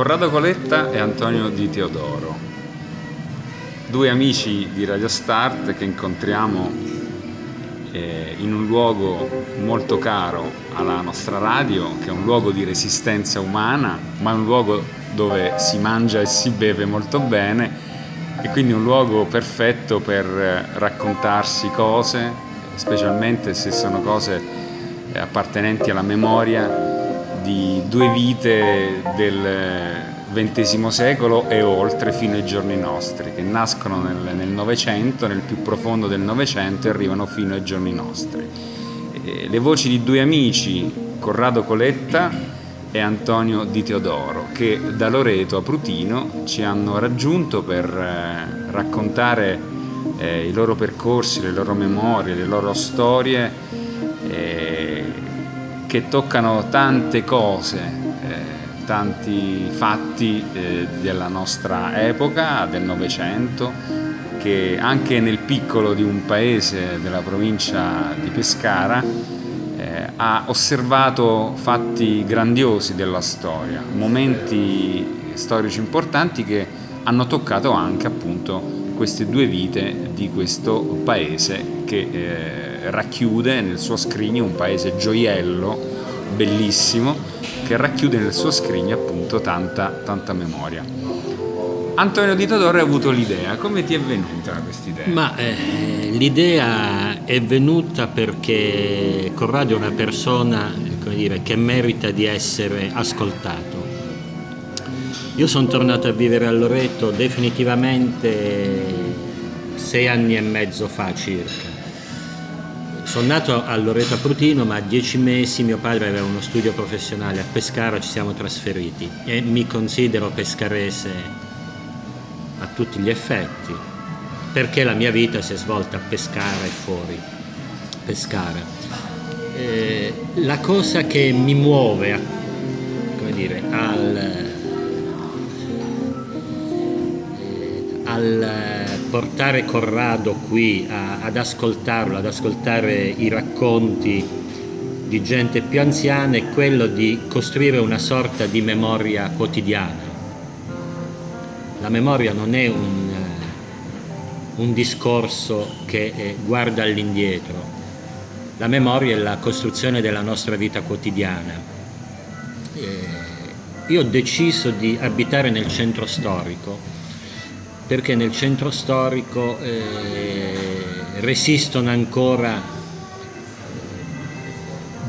Corrado Coletta e Antonio Di Teodoro, due amici di Radio Start che incontriamo eh, in un luogo molto caro alla nostra radio, che è un luogo di resistenza umana, ma è un luogo dove si mangia e si beve molto bene e quindi un luogo perfetto per eh, raccontarsi cose, specialmente se sono cose eh, appartenenti alla memoria di due vite del XX secolo e oltre fino ai giorni nostri, che nascono nel Novecento, nel, nel, più profondo del Novecento e arrivano fino ai giorni nostri. E le voci di due amici, Corrado Coletta e Antonio Di Teodoro, che da Loreto a Prutino ci hanno raggiunto per eh, raccontare eh, i loro percorsi, le loro memorie, le loro storie. Eh, che toccano tante cose, eh, tanti fatti eh, della nostra epoca, del Novecento, che anche nel piccolo di un paese della provincia di Pescara eh, ha osservato fatti grandiosi della storia, momenti storici importanti che hanno toccato anche appunto queste due vite di questo paese che eh, racchiude nel suo scrigno un paese gioiello, bellissimo, che racchiude nel suo scrigno appunto tanta, tanta memoria. Antonio Di Todoro ha avuto l'idea, come ti è venuta questa idea? Ma eh, l'idea è venuta perché Corrado è una persona dire, che merita di essere ascoltato. Io sono tornato a vivere a Loreto definitivamente sei anni e mezzo fa circa sono nato a Loreto Prutino, ma a dieci mesi mio padre aveva uno studio professionale a Pescara, ci siamo trasferiti e mi considero pescarese a tutti gli effetti, perché la mia vita si è svolta a Pescara e fuori Pescara. Eh, la cosa che mi muove a, dire, al, eh, al portare Corrado qui a, ad ascoltarlo, ad ascoltare i racconti di gente più anziana è quello di costruire una sorta di memoria quotidiana. La memoria non è un, un discorso che eh, guarda all'indietro, la memoria è la costruzione della nostra vita quotidiana. Eh, io ho deciso di abitare nel centro storico perché nel centro storico eh, resistono ancora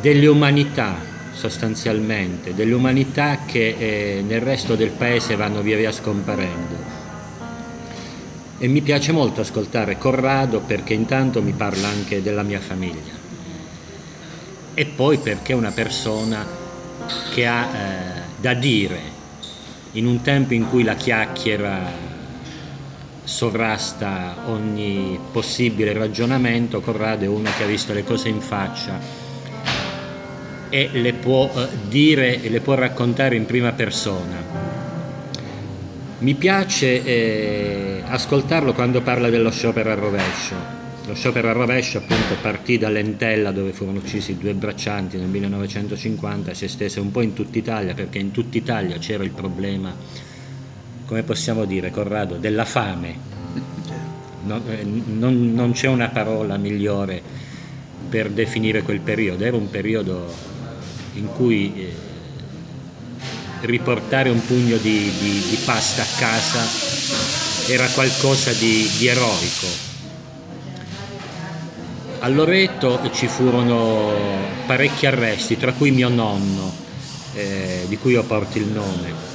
delle umanità sostanzialmente, delle umanità che eh, nel resto del paese vanno via via scomparendo. E mi piace molto ascoltare Corrado perché intanto mi parla anche della mia famiglia e poi perché è una persona che ha eh, da dire in un tempo in cui la chiacchiera sovrasta ogni possibile ragionamento, Corrado è uno che ha visto le cose in faccia e le può eh, dire e le può raccontare in prima persona. Mi piace eh, ascoltarlo quando parla dello sciopero a rovescio. Lo sciopero a rovescio appunto partì da Lentella dove furono uccisi due braccianti nel 1950 si estese un po' in tutta Italia perché in tutta Italia c'era il problema come possiamo dire, Corrado, della fame. Non, eh, non, non c'è una parola migliore per definire quel periodo. Era un periodo in cui eh, riportare un pugno di, di, di, pasta a casa era qualcosa di, di eroico. A Loreto ci furono parecchi arresti, tra cui mio nonno, eh, di cui io porto il nome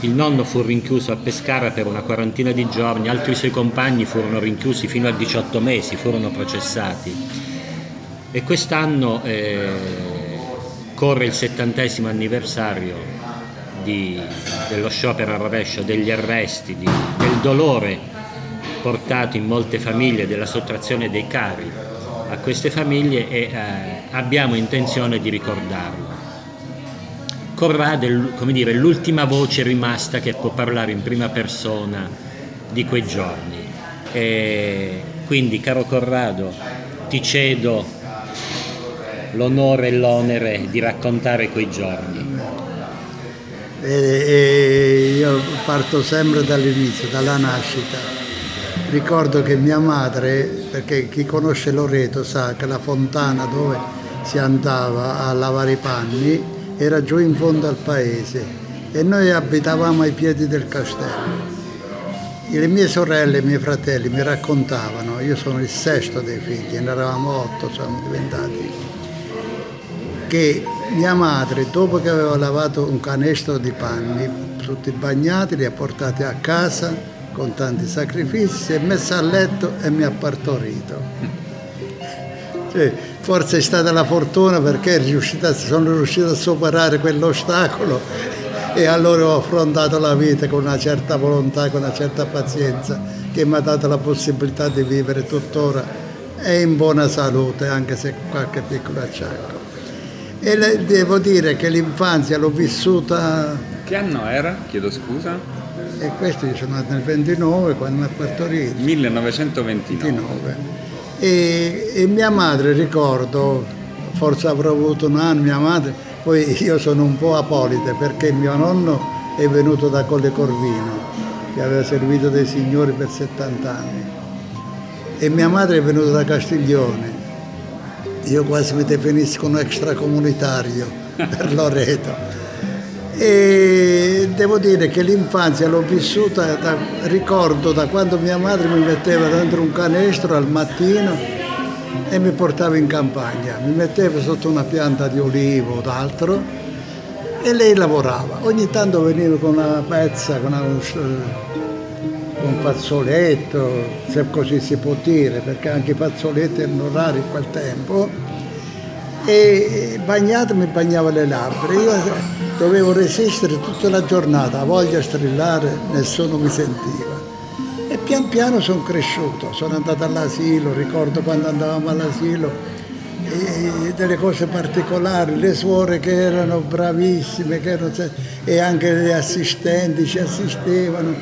il nonno fu rinchiuso a Pescara per una quarantina di giorni, altri suoi compagni furono rinchiusi fino a 18 mesi, furono processati. E quest'anno eh, corre il settantesimo anniversario di, dello sciopero a rovescio, degli arresti, di, del dolore portato in molte famiglie, della sottrazione dei cari a queste famiglie e eh, abbiamo intenzione di ricordarlo. Corrado è l'ultima voce rimasta che può parlare in prima persona di quei giorni. E quindi, caro Corrado, ti cedo l'onore e l'onere di raccontare quei giorni. E io parto sempre dall'inizio, dalla nascita. Ricordo che mia madre, perché chi conosce Loreto sa che la fontana dove si andava a lavare i panni era giù in fondo al paese e noi abitavamo ai piedi del castello. Le mie sorelle e i miei fratelli mi raccontavano, io sono il sesto dei figli, ne eravamo otto, siamo diventati, che mia madre, dopo che aveva lavato un canestro di panni, tutti bagnati, li ha portati a casa con tanti sacrifici, si è messa a letto e mi ha partorito. Cioè, forse è stata la fortuna perché riuscita, sono riuscito a superare quell'ostacolo e allora ho affrontato la vita con una certa volontà, con una certa pazienza che mi ha dato la possibilità di vivere tuttora e in buona salute, anche se qualche piccolo acciacco. E le, devo dire che l'infanzia l'ho vissuta... Che anno era? Chiedo scusa. E questo io sono nato nel 29 quando mi ha partorito. 1929. 29. E, e mia madre, ricordo, forse avrò avuto un anno, mia madre poi io sono un po' apolite perché mio nonno è venuto da Colle Corvino, che aveva servito dei signori per 70 anni, e mia madre è venuta da Castiglione. Io quasi mi definisco un extracomunitario per Loreto. E devo dire che l'infanzia l'ho vissuta, da, ricordo da quando mia madre mi metteva dentro un canestro al mattino e mi portava in campagna, mi metteva sotto una pianta di olivo o d'altro e lei lavorava. Ogni tanto veniva con una pezza, con una, un fazzoletto, se così si può dire, perché anche i fazzoletti erano rari in quel tempo, e bagnato mi bagnava le labbra. Io dovevo resistere tutta la giornata, a voglia strillare, nessuno mi sentiva pian piano sono cresciuto, sono andato all'asilo, ricordo quando andavamo all'asilo, delle cose particolari, le suore che erano bravissime che erano, e anche le assistenti ci assistevano.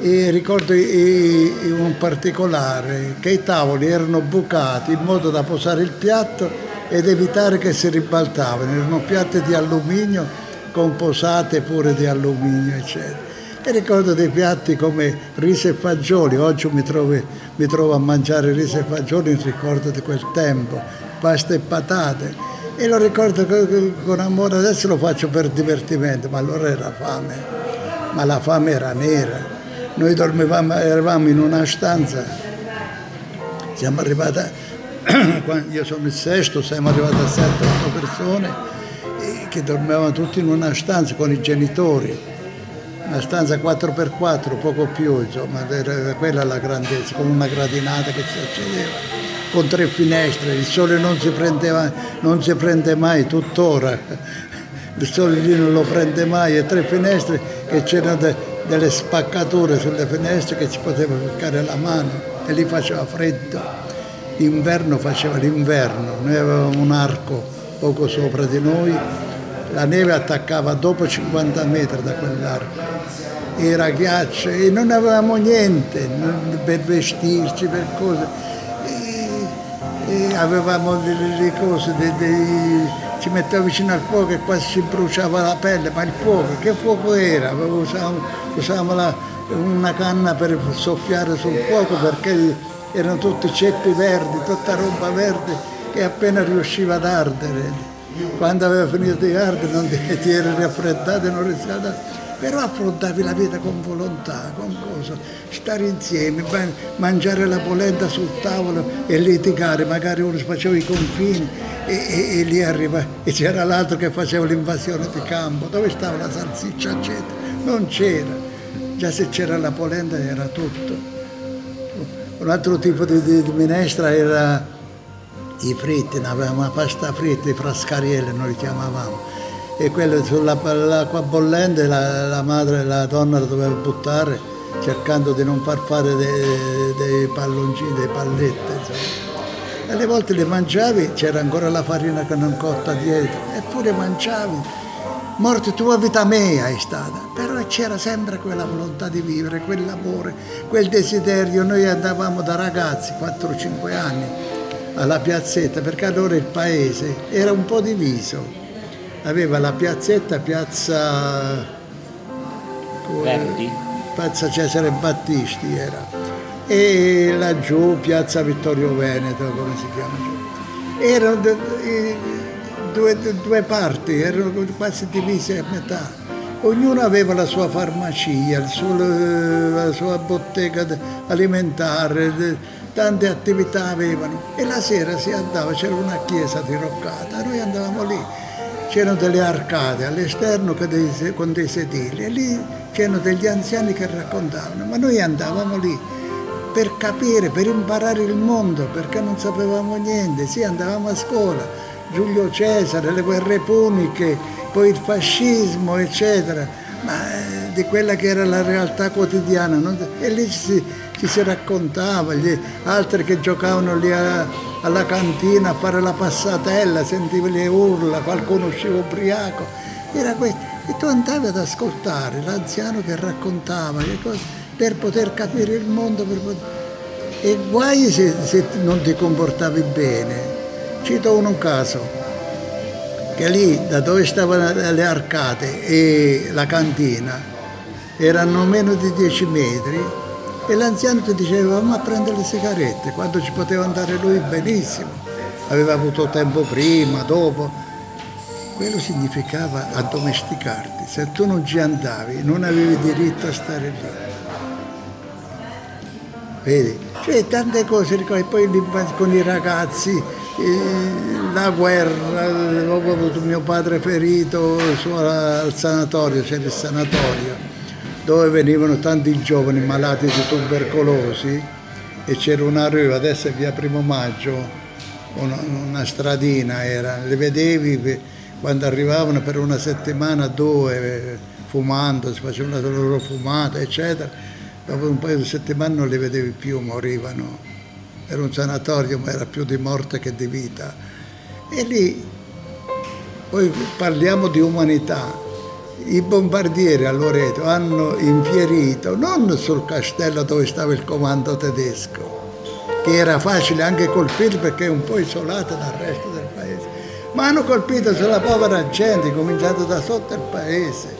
E ricordo un particolare che i tavoli erano bucati in modo da posare il piatto ed evitare che si ribaltavano, erano piatti di alluminio con posate pure di alluminio, eccetera. E ricordo dei piatti come riso e fagioli, oggi mi trovo, mi trovo a mangiare riso e fagioli in ricordo di quel tempo, pasta e patate. E lo ricordo con amore, adesso lo faccio per divertimento, ma allora era fame, ma la fame era nera. Noi dormivamo, eravamo in una stanza, siamo arrivati, io sono il sesto, siamo arrivati a 7-8 persone che dormivano tutti in una stanza con i genitori. Una stanza 4x4, poco più, insomma, era quella la grandezza, con una gradinata che si accedeva, con tre finestre, il sole non si, prendeva, non si prende mai, tuttora, il sole lì non lo prende mai, e tre finestre che c'erano de, delle spaccature sulle finestre che si poteva toccare la mano e lì faceva freddo, l'inverno faceva l'inverno, noi avevamo un arco poco sopra di noi, la neve attaccava dopo 50 metri da quell'arco era ghiaccio e non avevamo niente per vestirci, per cose. E, e avevamo delle cose, dei, dei, ci mettevamo vicino al fuoco e quasi si bruciava la pelle, ma il fuoco, che fuoco era? Usavamo, usavamo la, una canna per soffiare sul fuoco perché erano tutti ceppi verdi, tutta roba verde che appena riusciva ad ardere. Quando aveva finito di ardere non ti, ti eri raffreddato e non ardere però affrontavi la vita con volontà, con cosa, stare insieme, mangiare la polenta sul tavolo e litigare, magari uno faceva i confini e, e, e lì arriva e c'era l'altro che faceva l'invasione di campo, dove stava la salsiccia eccetera, non c'era, già se c'era la polenta era tutto. Un altro tipo di, di, di minestra era i fritti, avevamo la pasta fritta, i frascarielle noi li chiamavamo e quello sull'acqua bollente la, la, madre, la donna lo doveva buttare cercando di non far fare dei, dei palloncini, dei pallette. Insomma. Alle volte le mangiavi, c'era ancora la farina che non cotta dietro, eppure mangiavi. Morte tua vita mia è stata, però c'era sempre quella volontà di vivere, quell'amore, quel desiderio. Noi andavamo da ragazzi, 4-5 anni, alla piazzetta, perché allora il paese era un po' diviso aveva la piazzetta Piazza Verdi? Piazza Cesare Battisti era. E laggiù Piazza Vittorio Veneto, come si chiama giù. Erano due, due parti, erano quasi divise a metà. Ognuno aveva la sua farmacia, suo, la sua bottega alimentare, tante attività avevano. E la sera si andava, c'era una chiesa diroccata, noi andavamo lì c'erano delle arcate all'esterno con dei sedili e lì c'erano degli anziani che raccontavano, ma noi andavamo lì per capire, per imparare il mondo, perché non sapevamo niente, sì andavamo a scuola, Giulio Cesare, le guerre puniche, poi il fascismo, eccetera, ma eh, di quella che era la realtà quotidiana, no? e lì ci, ci si raccontava, gli altri che giocavano lì a, alla cantina a fare la passatella, sentivi le urla, qualcuno usciva ubriaco, era questo. E tu andavi ad ascoltare l'anziano che raccontava le cose per poter capire il mondo, poter... e guai se, se non ti comportavi bene. Cito uno un caso, che lì da dove stavano le arcate e la cantina erano meno di 10 metri e l'anziano ti diceva ma prende le sigarette, quando ci poteva andare lui benissimo, aveva avuto tempo prima, dopo. Quello significava addomesticarti, se tu non ci andavi non avevi diritto a stare lì. Vedi? Cioè tante cose, e poi con i ragazzi, la guerra, ho avuto mio padre ferito al sanatorio, c'era il sanatorio dove venivano tanti giovani malati di tubercolosi e c'era una rue, adesso è via Primo Maggio, una, una stradina era, le vedevi quando arrivavano per una settimana, due, fumando, si facevano la loro fumata, eccetera, dopo un paio di settimane non li vedevi più, morivano. Era un sanatorio, ma era più di morte che di vita. E lì, poi parliamo di umanità, i bombardieri a Loreto hanno infierito non sul castello dove stava il comando tedesco, che era facile anche colpire perché è un po' isolata dal resto del paese, ma hanno colpito sulla povera gente, cominciato da sotto il paese,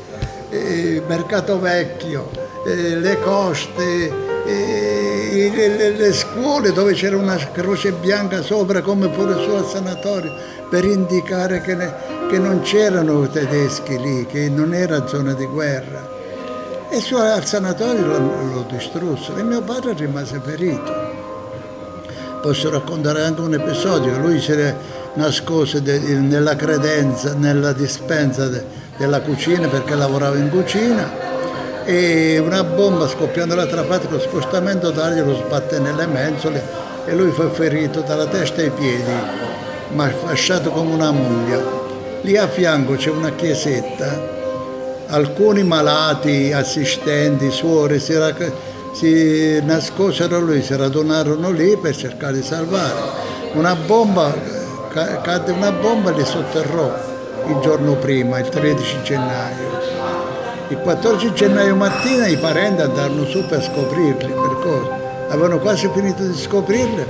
eh, Mercato Vecchio, eh, le coste, eh, le, le, scuole dove c'era una croce bianca sopra come pure su al sanatorio per indicare che ne, che non c'erano tedeschi lì, che non era zona di guerra. E su, al sanatorio lo, lo distrussero e mio padre rimase ferito. Posso raccontare anche un episodio, lui si nascose de, nella credenza, nella dispensa de, della cucina perché lavorava in cucina e una bomba scoppiando dall'altra parte, lo spostamento d'aria lo sbatte nelle mensole e lui fu ferito dalla testa ai piedi, ma fasciato come una mummia. Lì a fianco c'è una chiesetta, alcuni malati, assistenti, suore si, rac- si nascosero lì, si radunarono lì per cercare di salvare. Una bomba, cadde una bomba e li sotterrò il giorno prima, il 13 gennaio. Il 14 gennaio mattina i parenti andarono su per scoprirli, per cosa? Avevano quasi finito di scoprirli,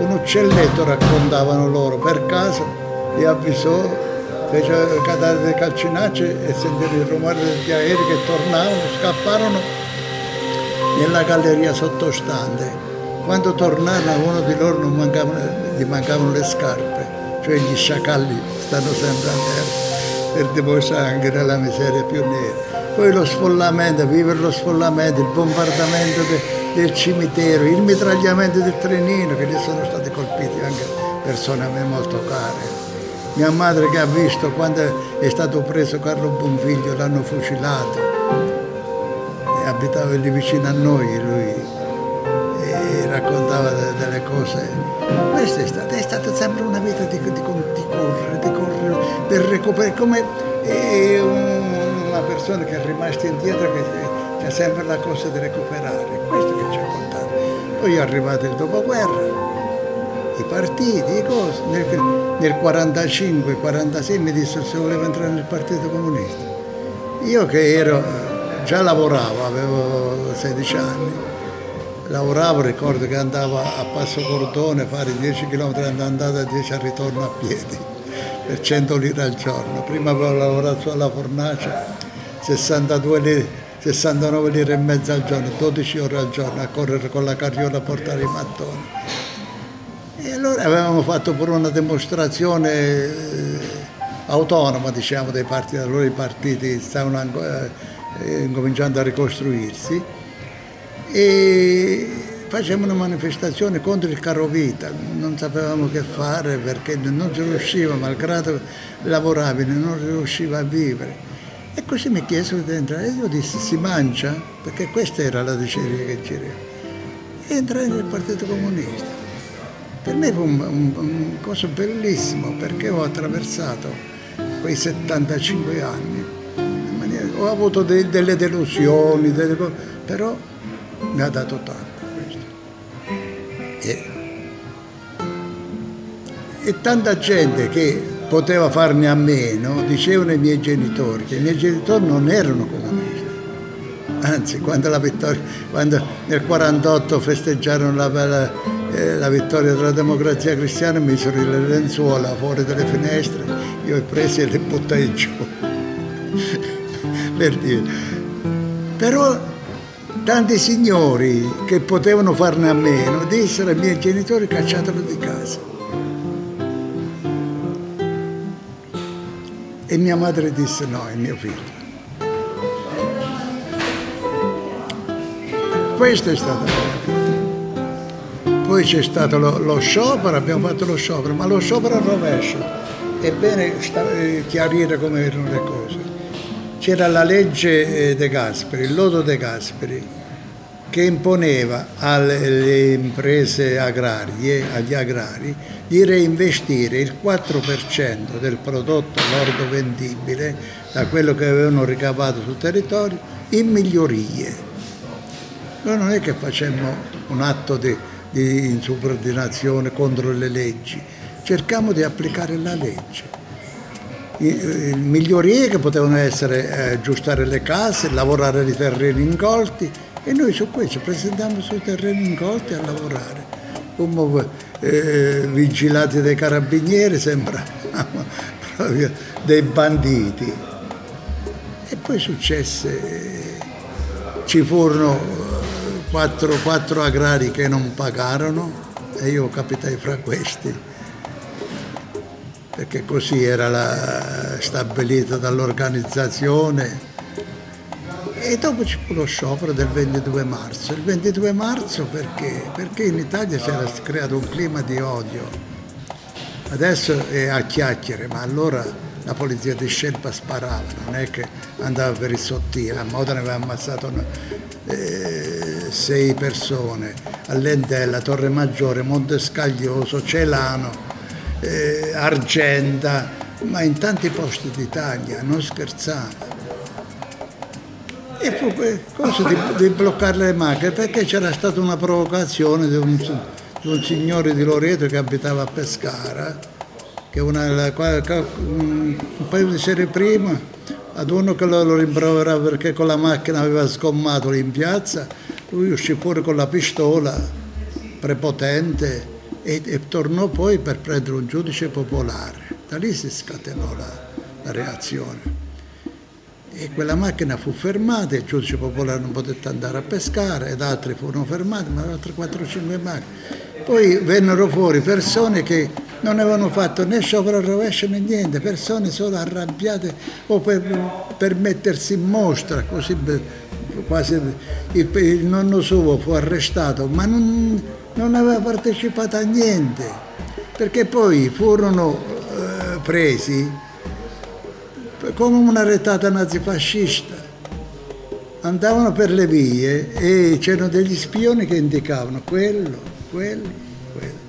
un uccelletto raccontavano loro per caso, li avvisò fece cadere delle calcinacce e sentirono il rumore degli aerei che tornavano, scapparono nella galleria sottostante. Quando tornarono uno di loro non mancavano, gli mancavano le scarpe, cioè gli sciacalli stanno sempre a terra per dimostrare anche nella miseria più nera. Poi lo sfollamento, vivere lo sfollamento, il bombardamento de, del cimitero, il mitragliamento del trenino, che gli sono stati colpiti anche persone a me molto care. Mia madre che ha visto quando è stato preso Carlo Bonfiglio, l'hanno fucilato, e abitava lì vicino a noi lui e raccontava delle cose. Questa è stata, è stata sempre una vita di, di, di correre, di correre per recuperare, come una persona che è rimasta indietro che ha sempre la cosa di recuperare, questo che ci ha contato. Poi è arrivato il dopoguerra, i partiti, le cose. Nel, nel 45-46 mi disse se volevo entrare nel Partito Comunista. Io che ero, già lavoravo, avevo 16 anni, lavoravo, ricordo che andavo a Passo Cordone a fare 10 km andata e 10 al ritorno a piedi per 100 lire al giorno. Prima avevo lavorato alla fornace, 62 lire 69 lire e mezza al giorno, 12 ore al giorno a correre con la carriola a portare i mattoni. E allora avevamo fatto pure una dimostrazione eh, autonoma, diciamo, dei partiti, allora i partiti stavano ancora, eh, incominciando a ricostruirsi e facevamo una manifestazione contro il caro vita, non sapevamo che fare perché non si riusciva, malgrado lavorabile, non riusciva a vivere. E così mi chiesero di entrare e io dissi si mangia, perché questa era la diceria che c'era. E entrai nel Partito Comunista. Per me fu un, un, un cosa bellissimo perché ho attraversato quei 75 anni. Ho avuto de, delle delusioni, delle però mi ha dato tanto questo. E, e tanta gente che poteva farne a meno, dicevano i miei genitori, che i miei genitori non erano comunisti. Anzi, quando, vittoria, quando nel 1948 festeggiarono la, la, eh, la, vittoria della democrazia cristiana, misero le lenzuola fuori dalle finestre, io le presi e le buttai giù. per dire. Però tanti signori che potevano farne a meno dissero ai miei genitori cacciatelo di casa. E mia madre disse no, è mio figlio. Questo è stato Poi c'è stato lo, lo, sciopero, abbiamo fatto lo sciopero, ma lo sciopero a rovescio. È bene eh, chiarire come erano le cose. C'era la legge eh, De Gasperi, il lodo De Gasperi, che imponeva alle imprese agrarie, agli agrari, di reinvestire il 4% del prodotto lordo vendibile da quello che avevano ricavato sul territorio in migliorie. Noi non è che facemmo un atto di, di insubordinazione contro le leggi, cercammo di applicare la legge. I, migliorie che potevano essere eh, aggiustare le case, lavorare i terreni incolti, e noi su questo presentiamo sui terreni incolti a lavorare. Come eh, vigilati dai carabinieri, sembra proprio dei banditi. E poi successe, ci furono eh, quattro, quattro agrari che non pagarono e io capitai fra questi perché così era la, stabilito dall'organizzazione e dopo ci fu lo sciopero del 22 marzo. Il 22 marzo perché? Perché in Italia si era creato un clima di odio. Adesso è a chiacchiere, ma allora la polizia di Scelpa sparava, non è che andava per il sottile. A Modena aveva ammazzato eh, sei persone, a Lentella, Torre Maggiore, Montescaglioso, Celano, eh, Argenta, ma in tanti posti d'Italia, non scherzavo e fu cosa di, di, bloccare le macchine perché c'era stata una provocazione di un, di un signore di Loreto che abitava a Pescara che una, un paio di sere prima ad uno che lo, lo rimproverava perché con la macchina aveva scommato lì in piazza lui uscì fuori con la pistola prepotente e, e tornò poi per prendere un giudice popolare. Da lì si scatenò la, la reazione e quella macchina fu fermata, il giudice popolare non potette andare a pescare ed altri furono fermati, ma altre 4-5 macchine. Poi vennero fuori persone che non avevano fatto né sciopero a rovescio né niente, persone solo arrabbiate o per, per mettersi in mostra, così quasi il, il, nonno suo fu arrestato, ma non, non aveva partecipato a niente, perché poi furono eh, presi come una retata nazifascista. Andavano per le vie e c'erano degli spioni che indicavano quello, quello, quello.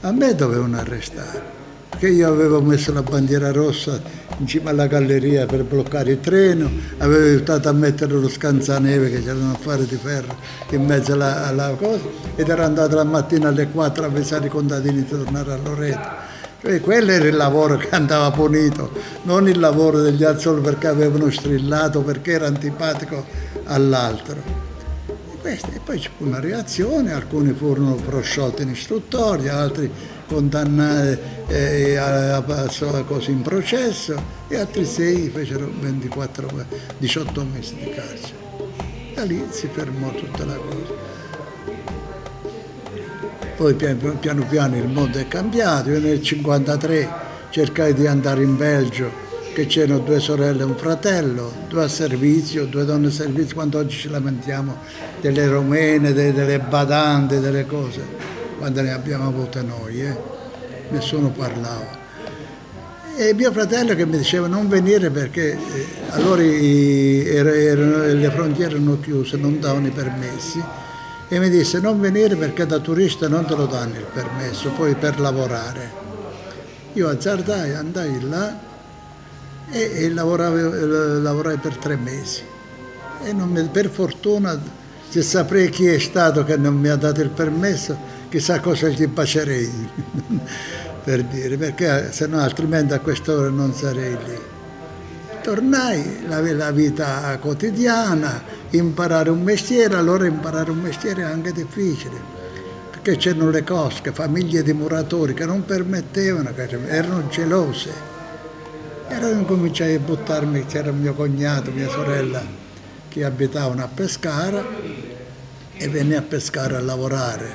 A me dovevano arrestare, perché io avevo messo la bandiera rossa in cima alla galleria per bloccare il treno, avevo aiutato a mettere lo scanzaneve che c'era un affare di ferro in mezzo alla, alla cosa ed ero andato la mattina alle 4 a avvisare i contadini di tornare a e quello era il lavoro che andava punito, non il lavoro degli solo perché avevano strillato, perché era antipatico all'altro. E, poi ci fu una reazione, alcuni furono prosciolti in istruttoria, altri condannati eh, a, a, così in processo e altri sei fecero 24, 18 mesi di carcere. Da lì si fermò tutta la cosa. Poi piano piano, piano il mondo è cambiato, io nel 1953 cercai di andare in Belgio che c'erano due sorelle e un fratello, due a servizio, due donne a servizio, quando oggi ci lamentiamo delle romene, delle, delle badante, delle cose, quando ne abbiamo avute noi, eh? nessuno parlava. E mio fratello che mi diceva non venire perché eh, allora i, erano, le frontiere erano chiuse, non davano i permessi e mi disse non venire perché da turista non te lo danno il permesso, poi per lavorare. Io azzardai, andai là e, e lavorai, lavorai per tre mesi. E mi, per fortuna, se saprei chi è stato che non mi ha dato il permesso, chissà cosa gli bacerei, per dire, perché se no altrimenti a quest'ora non sarei lì. Tornai, la, la vita quotidiana, imparare un mestiere, allora imparare un mestiere è anche difficile perché c'erano le cosche, famiglie di muratori che non permettevano, erano gelose. E allora incominciai a buttarmi, c'era mio cognato, mia sorella, che abitavano a Pescara e venne a Pescara a lavorare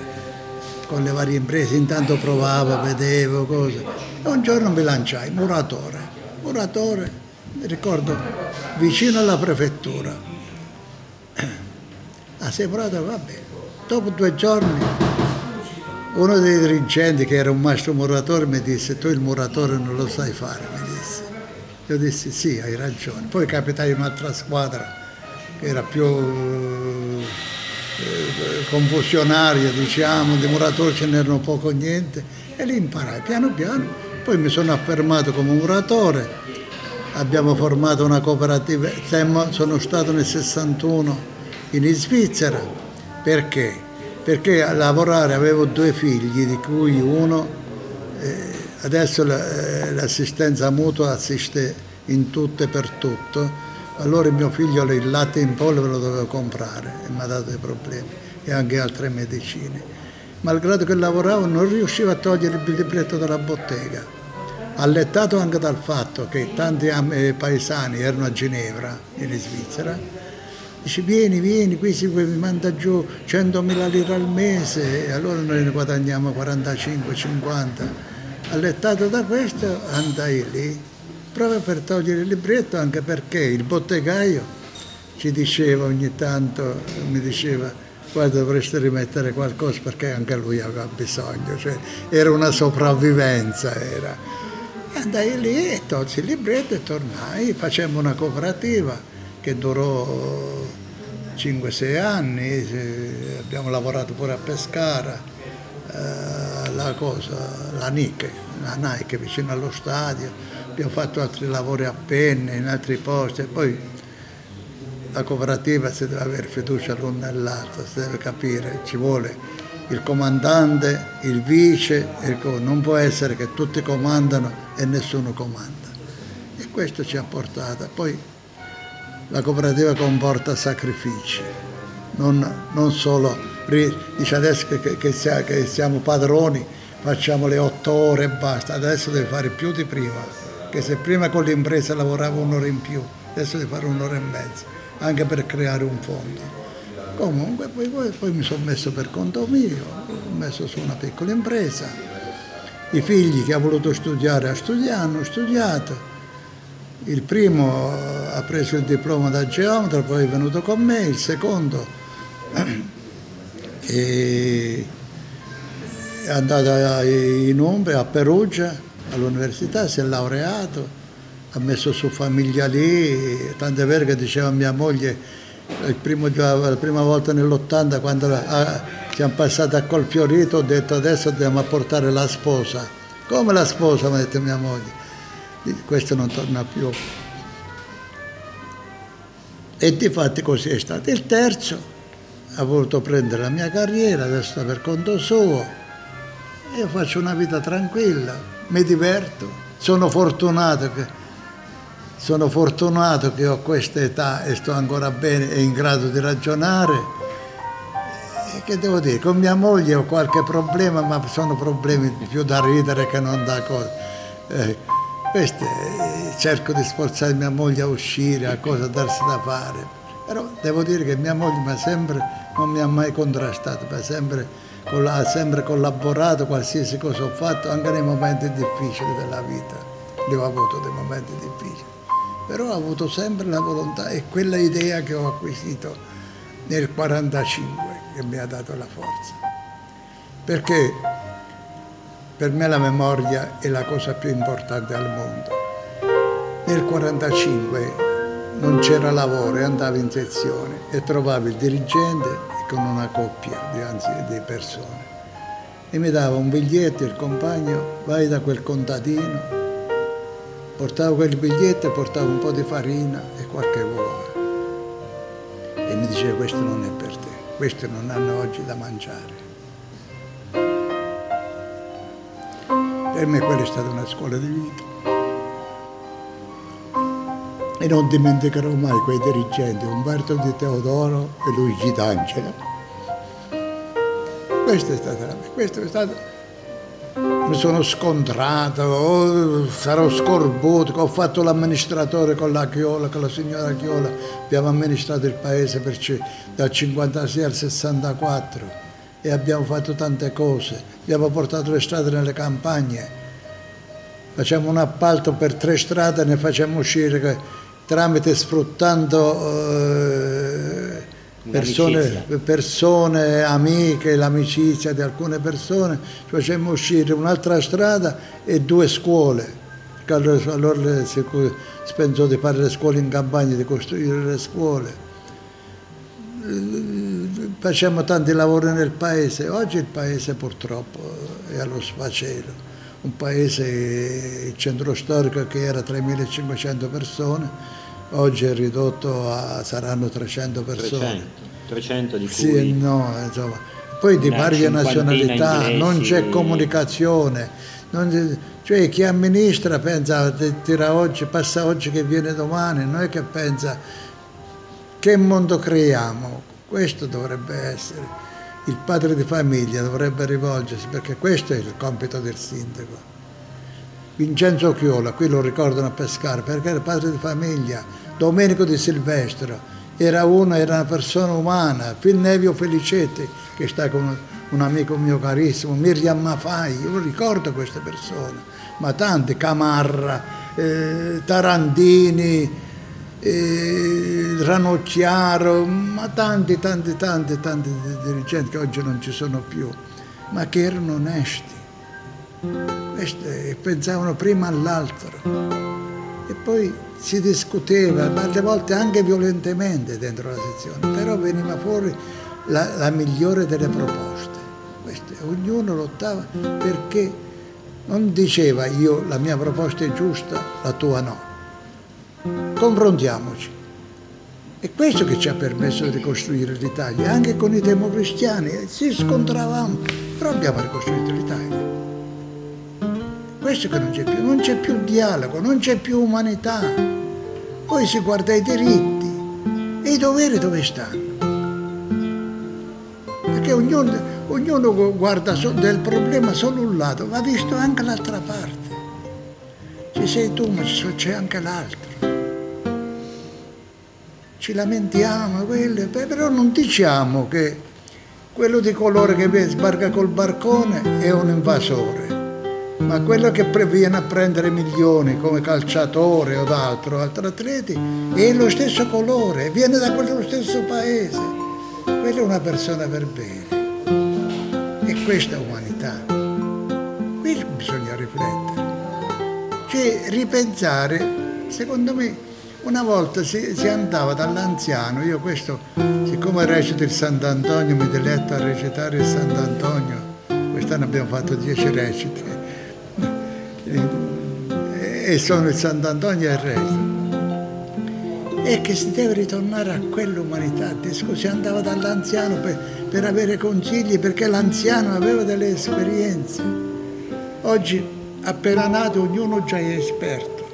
con le varie imprese, intanto provavo, vedevo cose. E un giorno mi lanciai, muratore, muratore, mi ricordo, vicino alla prefettura. Ah, sei murato? Vabbè. Dopo due giorni uno dei dirigenti, che era un maestro muratore, mi disse, tu il muratore non lo sai fare, mi disse. Io dissi, sì, hai ragione. Poi capitai un'altra squadra che era più eh, confusionaria, diciamo, di muratori ce n'erano poco niente, e lì imparai piano piano. Poi mi sono affermato come muratore, abbiamo formato una cooperativa, sono stato nel 61 in Svizzera, perché? perché a lavorare avevo due figli, di cui uno, eh, adesso eh, l'assistenza mutua assiste in tutto e per tutto, allora il mio figlio il latte in polvere lo dovevo comprare e mi ha dato dei problemi e anche altre medicine. Malgrado che lavoravo non riuscivo a togliere il libretto dalla bottega, allettato anche dal fatto che tanti eh, paesani erano a Ginevra, in Svizzera, dice vieni, vieni, qui si manda giù 100.000 lire al mese e allora noi ne guadagniamo 45, 50. Allettato da questo andai lì proprio per togliere il libretto anche perché il bottegaio ci diceva ogni tanto, mi diceva guarda dovreste rimettere qualcosa perché anche lui aveva bisogno, cioè era una sopravvivenza. Era. Andai lì tolsi il libretto e tornai, facemmo una cooperativa che durò 5-6 anni, abbiamo lavorato pure a Pescara, eh, la cosa, la Nike, la Nike vicino allo stadio, abbiamo fatto altri lavori a penne in altri posti. E poi la cooperativa si deve avere fiducia l'un nell'altro, si deve capire, ci vuole il comandante, il vice, non può essere che tutti comandano e nessuno comanda. E questo ci ha portato. Poi la cooperativa comporta sacrifici, non, non solo, dice adesso che, che, che, siamo padroni, facciamo le otto ore e basta, adesso deve fare più di prima, che se prima con l'impresa lavorava un'ora in più, adesso deve fare un'ora e mezza, anche per creare un fondo. Comunque poi, poi, poi mi sono messo per conto mio, ho messo su una piccola impresa, i figli che ha voluto studiare hanno studiato, il primo ha preso il diploma da geometra, poi è venuto con me, il secondo è andato in Umbria, a Perugia, all'università, si è laureato, ha messo su famiglia lì, tante vero che diceva mia moglie, primo, la prima volta nell'80 quando siamo passati a Colfiorito ho detto adesso dobbiamo portare la sposa. Come la sposa? Mi ha detto mia moglie questo non torna più. E di fatti così è stato. Il terzo ha voluto prendere la mia carriera, adesso sta per conto suo. Io faccio una vita tranquilla, mi diverto, sono fortunato che, sono fortunato che ho questa età e sto ancora bene e in grado di ragionare. che devo dire, con mia moglie ho qualche problema, ma sono problemi più da ridere che non da cose. Eh, queste, eh, cerco di sforzare mia moglie a uscire, a cosa darsi da fare. Però devo dire che mia moglie sempre, non mi ha mai contrastato, mi ha sempre, ha sempre collaborato, qualsiasi cosa ho fatto, anche nei momenti difficili della vita. Io ho avuto dei momenti difficili, però ho avuto sempre la volontà e quella idea che ho acquisito nel 1945 che mi ha dato la forza. Perché per me la memoria è la cosa più importante al mondo. Nel 1945 non c'era lavoro e andavi in sezione e trovavi il dirigente con una coppia di, anzi, di persone e mi dava un biglietto il compagno, vai da quel contadino, portavo quel biglietto e portavo un po' di farina e qualche uova e mi diceva questo non è per te questi non hanno oggi da mangiare. Per me quella è stata una scuola di vita. E non dimenticherò mai quei dirigenti, Umberto Di Teodoro e Luigi D'Angelo. Questa è stata la mia, questa è stata mi sono scontrato, oh, sarò scorbuto, ho fatto l'amministratore con la Chiola, con la signora Chiola, abbiamo amministrato il paese per, dal 56 al 64 e abbiamo fatto tante cose, abbiamo portato le strade nelle campagne, facciamo un appalto per tre strade e ne facciamo uscire tramite sfruttando... Eh, persone, persone, amiche, l'amicizia di alcune persone, facemmo uscire un'altra strada e due scuole. Allora si pensò di fare le scuole in campagna, di costruire le scuole. Facciamo tanti lavori nel paese, oggi il paese purtroppo è allo sfacelo, un paese, il centro storico che era 3.500 persone, oggi è ridotto a saranno 300 persone. 300, 300 di cui... Sì no, insomma. Poi di varie nazionalità, inglesi. non c'è comunicazione, non, cioè chi amministra pensa tira oggi, passa oggi che viene domani, non è che pensa che mondo creiamo, questo dovrebbe essere. Il padre di famiglia dovrebbe rivolgersi perché questo è il compito del sindaco Vincenzo Chiola, qui lo ricordano a pescare perché era padre di famiglia, Domenico di Silvestro, era, una, era una persona umana, Nevio Felicetti, che sta con un amico mio carissimo, Miriam Mafai, io ricordo queste persone, ma tanti, Camarra, eh, Tarantini, eh, Ranocchiaro, ma tanti, tanti, tanti, tanti dirigenti che oggi non ci sono più, ma che erano onesti. Queste pensavano prima all'altro. E poi si discuteva, alle volte anche violentemente dentro la sezione, però veniva fuori la, la migliore delle proposte. Queste, ognuno lottava perché non diceva io la mia proposta è giusta, la tua no. Confrontiamoci. È questo che ci ha permesso di ricostruire l'Italia, anche con i democristiani, si scontravamo, però abbiamo ricostruito l'Italia questo che non c'è più, non c'è più dialogo, non c'è più umanità. Poi si guarda i diritti e i doveri dove stanno. Perché ognuno, ognuno guarda del problema solo un lato, va visto anche l'altra parte. Ci sei tu, ma c'è anche l'altro. Ci lamentiamo, però non diciamo che quello di colore che sbarca col barcone è un invasore ma quello che viene a prendere milioni come calciatore o d'altro, altri atleti, è lo stesso colore, viene da quello stesso paese. Quella è una persona per bene. E questa è umanità. Qui bisogna riflettere. Cioè ripensare, secondo me, una volta si, si andava dall'anziano, io questo, siccome recito il Sant'Antonio, mi diletto a recitare il Sant'Antonio, quest'anno abbiamo fatto dieci reciti, e sono il Sant'Antonio e il Resto. E che si deve ritornare a quell'umanità. Si andava dall'anziano per, per avere consigli perché l'anziano aveva delle esperienze. Oggi, appena nato, ognuno già è esperto.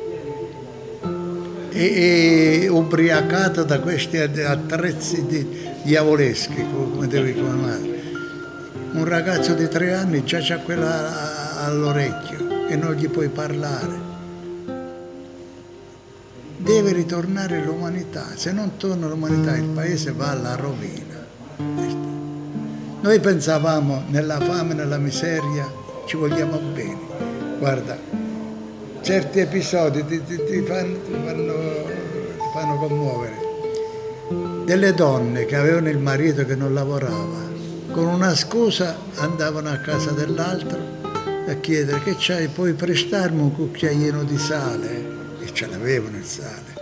E, e ubriacato da questi attrezzi di, diavoleschi, come devi chiamare Un ragazzo di tre anni già c'ha quella all'orecchio e non gli puoi parlare. Deve ritornare l'umanità, se non torna l'umanità il paese va alla rovina. Noi pensavamo nella fame, nella miseria, ci vogliamo bene. Guarda, certi episodi ti, ti, ti, fanno, ti, fanno, fanno commuovere. Delle donne che avevano il marito che non lavorava, con una scusa andavano a casa dell'altro a chiedere che c'hai, puoi prestarmi un cucchiaino di sale? E ce l'avevano il sale.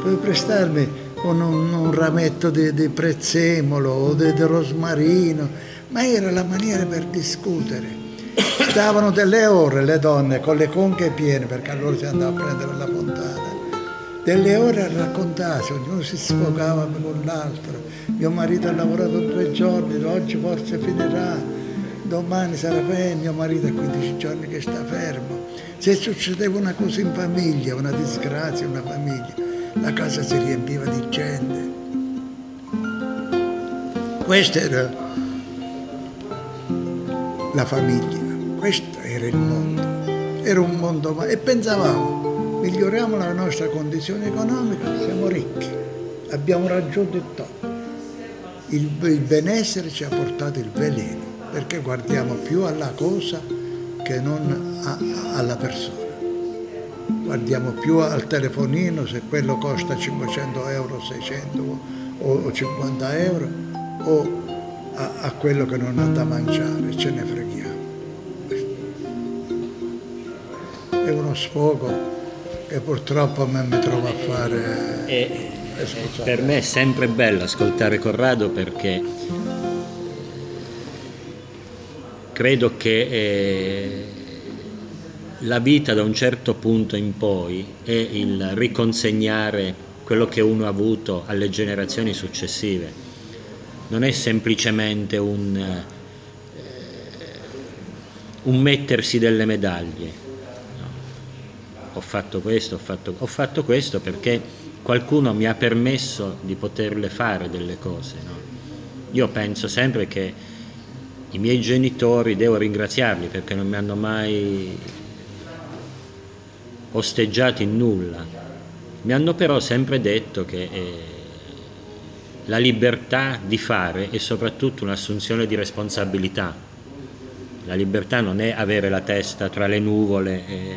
Puoi prestarmi con un, un rametto di, di, prezzemolo o di, di rosmarino, ma era la maniera per discutere. Stavano delle ore le donne con le conche piene, perché allora si andava a prendere la fontana, delle ore a raccontarsi, ognuno si sfogava con l'altro. Mio marito ha lavorato due giorni, oggi forse finirà, domani sarà fermo, mio marito ha 15 giorni che sta fermo. Se succedeva una cosa in famiglia, una disgrazia, una famiglia, la casa si riempiva di gente. Questa era la famiglia, questo era il mondo, era un mondo e pensavamo, miglioriamo la nostra condizione economica, siamo ricchi, abbiamo raggiunto il top. Il, il benessere ci ha portato il veleno, perché guardiamo più alla cosa che non a, alla persona guardiamo più al telefonino se quello costa 500 euro, 600 o 50 euro o a, a quello che non ha da mangiare, ce ne freghiamo. È uno sfogo che purtroppo a me mi trovo a fare. E, per me è sempre bello ascoltare Corrado perché credo che eh, la vita da un certo punto in poi è il riconsegnare quello che uno ha avuto alle generazioni successive. Non è semplicemente un, eh, un mettersi delle medaglie. No. Ho fatto questo, ho fatto, ho fatto, questo perché qualcuno mi ha permesso di poterle fare delle cose. No? Io penso sempre che i miei genitori devo ringraziarli perché non mi hanno mai osteggiati in nulla. Mi hanno però sempre detto che eh, la libertà di fare è soprattutto un'assunzione di responsabilità. La libertà non è avere la testa tra le nuvole e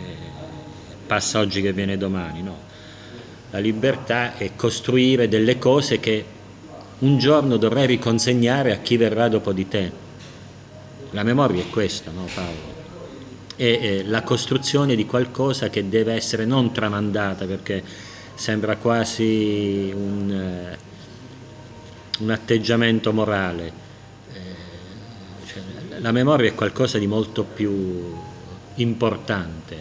passa oggi che viene domani, no. La libertà è costruire delle cose che un giorno dovrai riconsegnare a chi verrà dopo di te. La memoria è questa, no Paolo? è la costruzione di qualcosa che deve essere non tramandata perché sembra quasi un, eh, un atteggiamento morale. Eh, cioè, la memoria è qualcosa di molto più importante,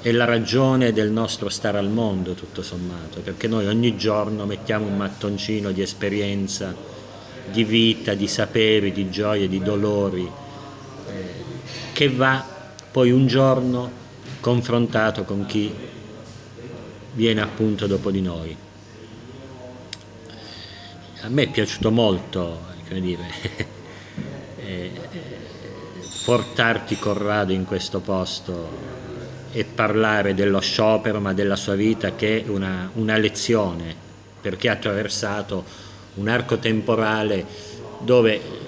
è la ragione del nostro stare al mondo tutto sommato, perché noi ogni giorno mettiamo un mattoncino di esperienza, di vita, di saperi, di gioie, di dolori, che va poi un giorno confrontato con chi viene appunto dopo di noi. A me è piaciuto molto, come dire, eh, portarti Corrado in questo posto e parlare dello sciopero, ma della sua vita che è una, una lezione, perché ha attraversato un arco temporale dove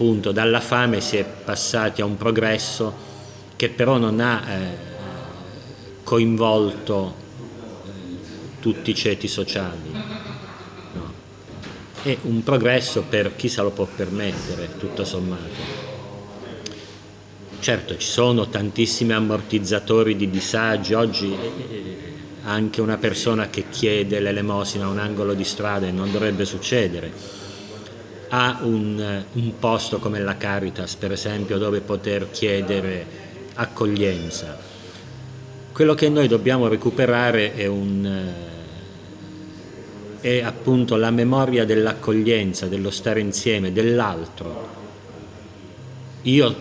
appunto dalla fame si è passati a un progresso che però non ha eh, coinvolto eh, tutti i ceti sociali. No. È un progresso per chi se lo può permettere, tutto sommato. Certo, ci sono tantissimi ammortizzatori di disagi, oggi eh, anche una persona che chiede l'elemosina a un angolo di strada e non dovrebbe succedere, ha un, un posto come la Caritas, per esempio, dove poter chiedere accoglienza. Quello che noi dobbiamo recuperare è, un, eh, è appunto la memoria dell'accoglienza, dello stare insieme, dell'altro. Io,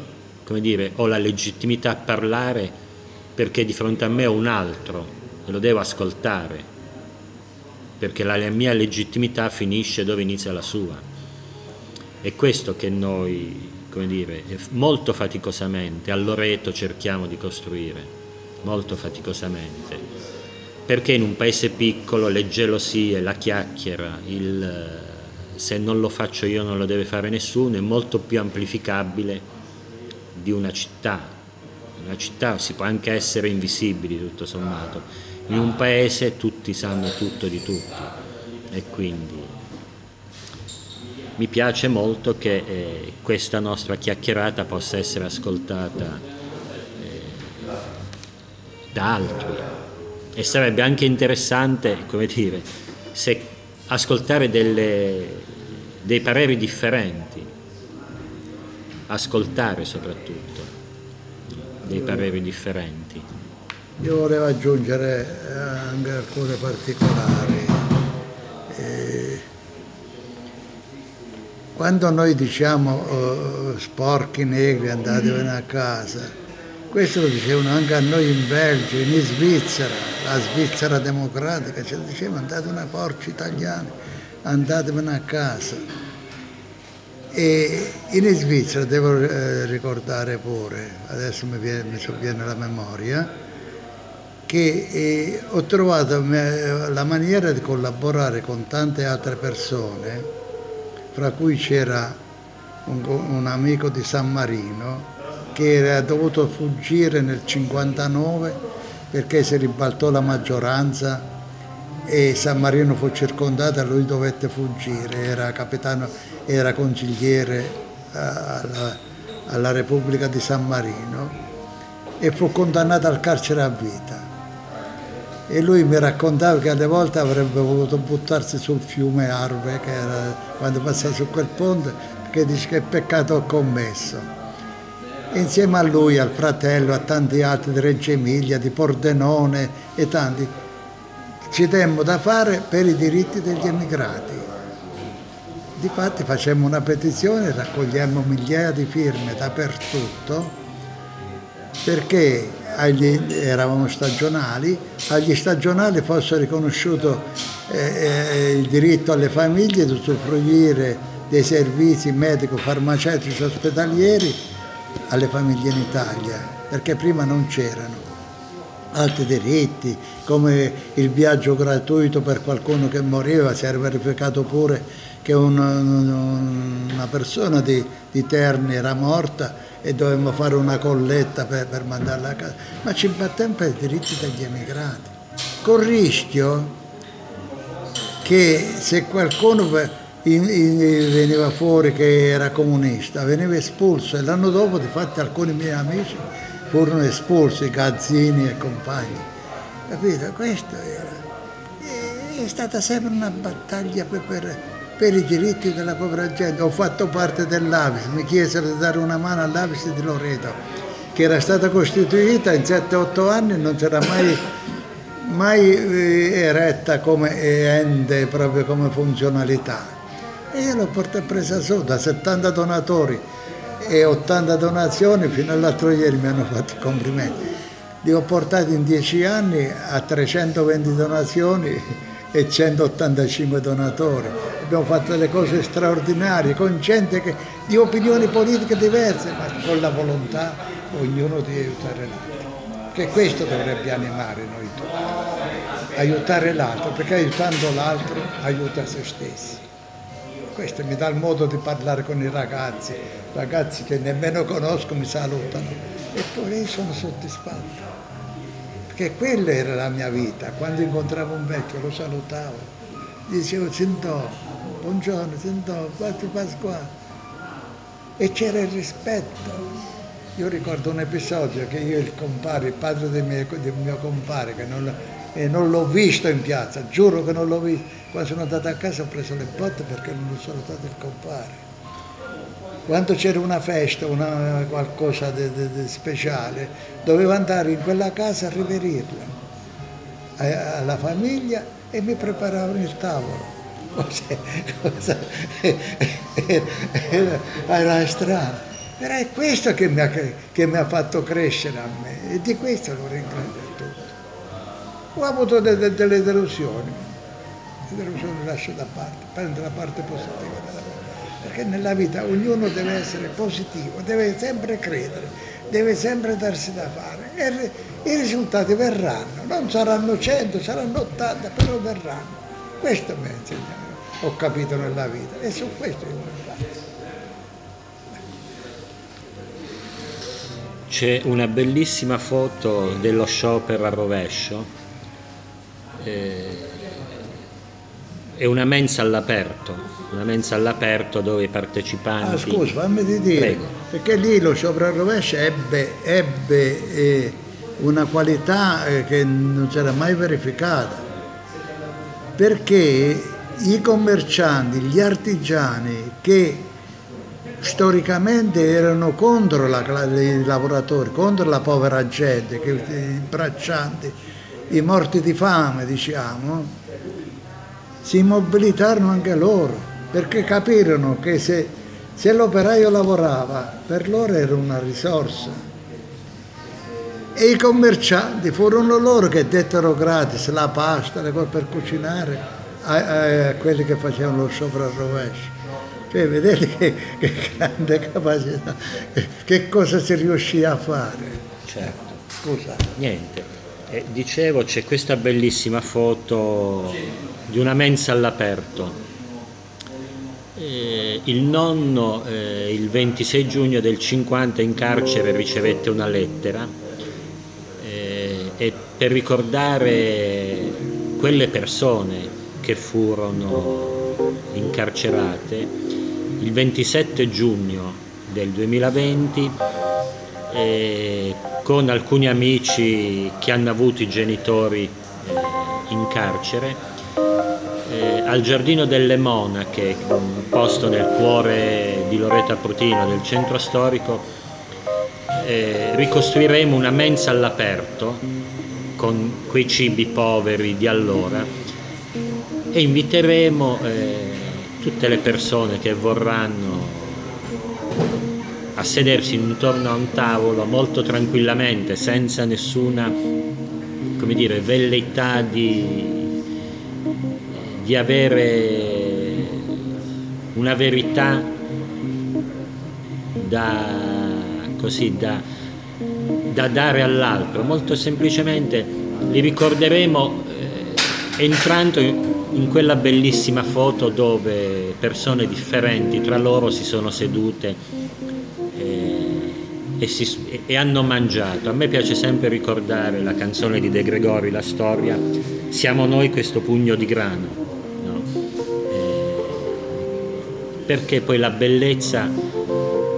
come dire, ho la legittimità a parlare perché di fronte a me ho un altro e lo devo ascoltare, perché la mia legittimità finisce dove inizia la sua. È questo che noi come dire, molto faticosamente, a Loreto cerchiamo di costruire, molto faticosamente, perché in un paese piccolo le gelosie, la chiacchiera, il se non lo faccio io non lo deve fare nessuno, è molto più amplificabile di una città. Una città si può anche essere invisibili tutto sommato, in un paese tutti sanno tutto di tutti. E quindi mi piace molto che eh, questa nostra chiacchierata possa essere ascoltata eh, da altri e sarebbe anche interessante, come dire, se ascoltare delle, dei pareri differenti, ascoltare soprattutto dei pareri differenti. Io volevo aggiungere anche alcune particolari. Eh, quando noi diciamo uh, sporchi negri andatevene a casa, questo lo dicevano anche a noi in Belgio, in Svizzera, la Svizzera democratica, ci dicevano andatevene a porci italiani, andatevene a casa. E in Svizzera devo eh, ricordare pure, adesso mi, viene, mi sovviene la memoria, che eh, ho trovato me, la maniera di collaborare con tante altre persone, fra cui c'era un, un amico di San Marino, che era dovuto fuggire nel 59 perché si ribaltò la maggioranza e San Marino fu circondato e lui dovette fuggire, era, capitano, era consigliere alla, alla Repubblica di San Marino e fu condannato al carcere a vita. E lui mi raccontava che alle volte avrebbe voluto buttarsi sul fiume Arve, che era quando passava su quel ponte, perché dice che peccato ho commesso insieme a lui, al fratello, a tanti altri di Reggio Emilia, di Pordenone e tanti, ci demmo da fare per i diritti degli emigrati. Difatti facemmo una petizione, raccogliemmo migliaia di firme dappertutto perché agli, eravamo stagionali, agli stagionali fosse riconosciuto eh, eh, il diritto alle famiglie di usufruire dei servizi medico-farmaceutici ospedalieri alle famiglie in Italia, perché prima non c'erano. Altri diritti, come il viaggio gratuito per qualcuno che moriva, si era verificato pure che un, una persona di, di, Terni era morta e dovevamo fare una colletta per, per mandarla a casa, ma ci battemmo per i diritti degli emigrati, con rischio che se qualcuno veniva fuori che era comunista, veniva espulso e l'anno dopo di fatto alcuni miei amici furono espulsi, Gazzini e compagni. Capito? Questo era. È stata sempre una battaglia per, per, per i diritti della povera gente. Ho fatto parte dell'Avis, mi chiesero di dare una mano all'Avis di Loreto, che era stata costituita in 7-8 anni non c'era mai mai eh, eretta come ente, proprio come funzionalità. E io l'ho portata presa su da 70 donatori e 80 donazioni, fino all'altro ieri mi hanno fatto i complimenti. Li ho portati in 10 anni a 320 donazioni e 185 donatori. Abbiamo fatto delle cose straordinarie con gente che, di opinioni politiche diverse, ma con la volontà ognuno di aiutare l'altro. Che questo dovrebbe animare noi tutti, aiutare l'altro, perché aiutando l'altro aiuta se stessi. Questo mi dà il modo di parlare con i ragazzi, ragazzi che nemmeno conosco mi salutano. E poi sono soddisfatto. Perché quella era la mia vita, quando incontravo un vecchio lo salutavo, gli dicevo Zindò, buongiorno Zindò, quanti Pasquale. E c'era il rispetto. Io ricordo un episodio che io il compare, il padre del mio, del mio compare, che non, e non l'ho visto in piazza, giuro che non l'ho visto. Quando sono andato a casa ho preso le botte perché non ho salutato il compare. Quando c'era una festa, una, qualcosa di, di, di speciale, dovevo andare in quella casa a riverirla alla famiglia e mi preparavano il tavolo. Cosa, era, era strano. Però è questo che mi, ha, che mi ha fatto crescere a me e di questo lo ringrazio tutto. Ho avuto delle, delle delusioni, le delusioni le lascio da parte, prendo la parte positiva della parte. perché nella vita ognuno deve essere positivo, deve sempre credere, deve sempre darsi da fare e i risultati verranno, non saranno 100, saranno 80, però verranno. Questo mi ha insegnato, ho capito nella vita e su questo io voglio fare. C'è una bellissima foto dello sciopero a rovescio. Eh, è una mensa all'aperto, una mensa all'aperto dove i partecipanti... Ah, scusa, fammi di dire, Prego. perché lì lo sciopero a rovescio ebbe, ebbe eh, una qualità eh, che non c'era mai verificata, perché i commercianti, gli artigiani che storicamente erano contro la, i lavoratori, contro la povera gente, i braccianti, i morti di fame, diciamo, si mobilitarono anche loro, perché capirono che se, se l'operaio lavorava, per loro era una risorsa. E i commercianti furono loro che dettero gratis la pasta, le cose per cucinare a, a, a quelli che facevano lo sopra rovescio. Cioè, vedete che, che, grande capacità, che cosa si riuscì a fare. Certo. Scusa. Niente. Eh, dicevo, c'è questa bellissima foto di una mensa all'aperto. Eh, il nonno eh, il 26 giugno del 50 in carcere ricevette una lettera e per ricordare quelle persone che furono incarcerate, il 27 giugno del 2020 eh, con alcuni amici che hanno avuto i genitori eh, in carcere eh, al Giardino delle Monache, un posto nel cuore di Loreto Aprutino, del centro storico, eh, ricostruiremo una mensa all'aperto con quei cibi poveri di allora e inviteremo eh, tutte le persone che vorranno a sedersi intorno a un tavolo molto tranquillamente, senza nessuna come dire, velleità di di avere una verità da, così, da, da dare all'altro, molto semplicemente li ricorderemo eh, entrando in quella bellissima foto dove persone differenti tra loro si sono sedute eh, e, si, e, hanno mangiato. A me piace sempre ricordare la canzone di De Gregori, la storia, siamo noi questo pugno di grano perché poi la bellezza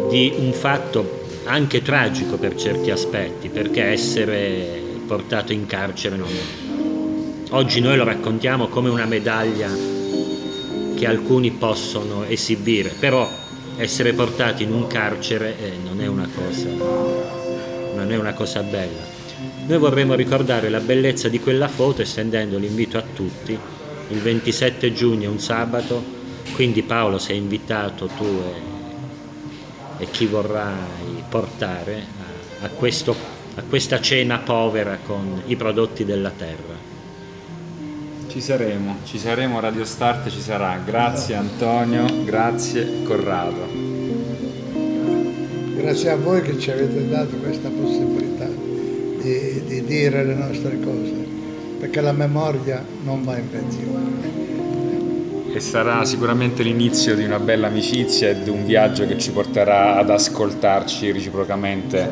di un fatto anche tragico per certi aspetti, perché essere portato in carcere non è. Oggi noi lo raccontiamo come una medaglia che alcuni possono esibire, però essere portati in un carcere eh, non, è una cosa, non è una cosa bella. Noi vorremmo ricordare la bellezza di quella foto estendendo l'invito a tutti. Il 27 giugno, un sabato, quindi Paolo sei invitato tu e, e chi vorrai portare a, a, questo, a questa cena povera con i prodotti della terra. Ci saremo, ci saremo, Radio Start ci sarà. Grazie Antonio, grazie Corrado. Grazie a voi che ci avete dato questa possibilità di, di dire le nostre cose, perché la memoria non va in pensione e sarà sicuramente l'inizio di una bella amicizia e di un viaggio che ci porterà ad ascoltarci reciprocamente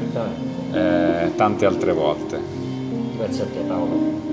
eh, tante altre volte. Grazie a te Paolo.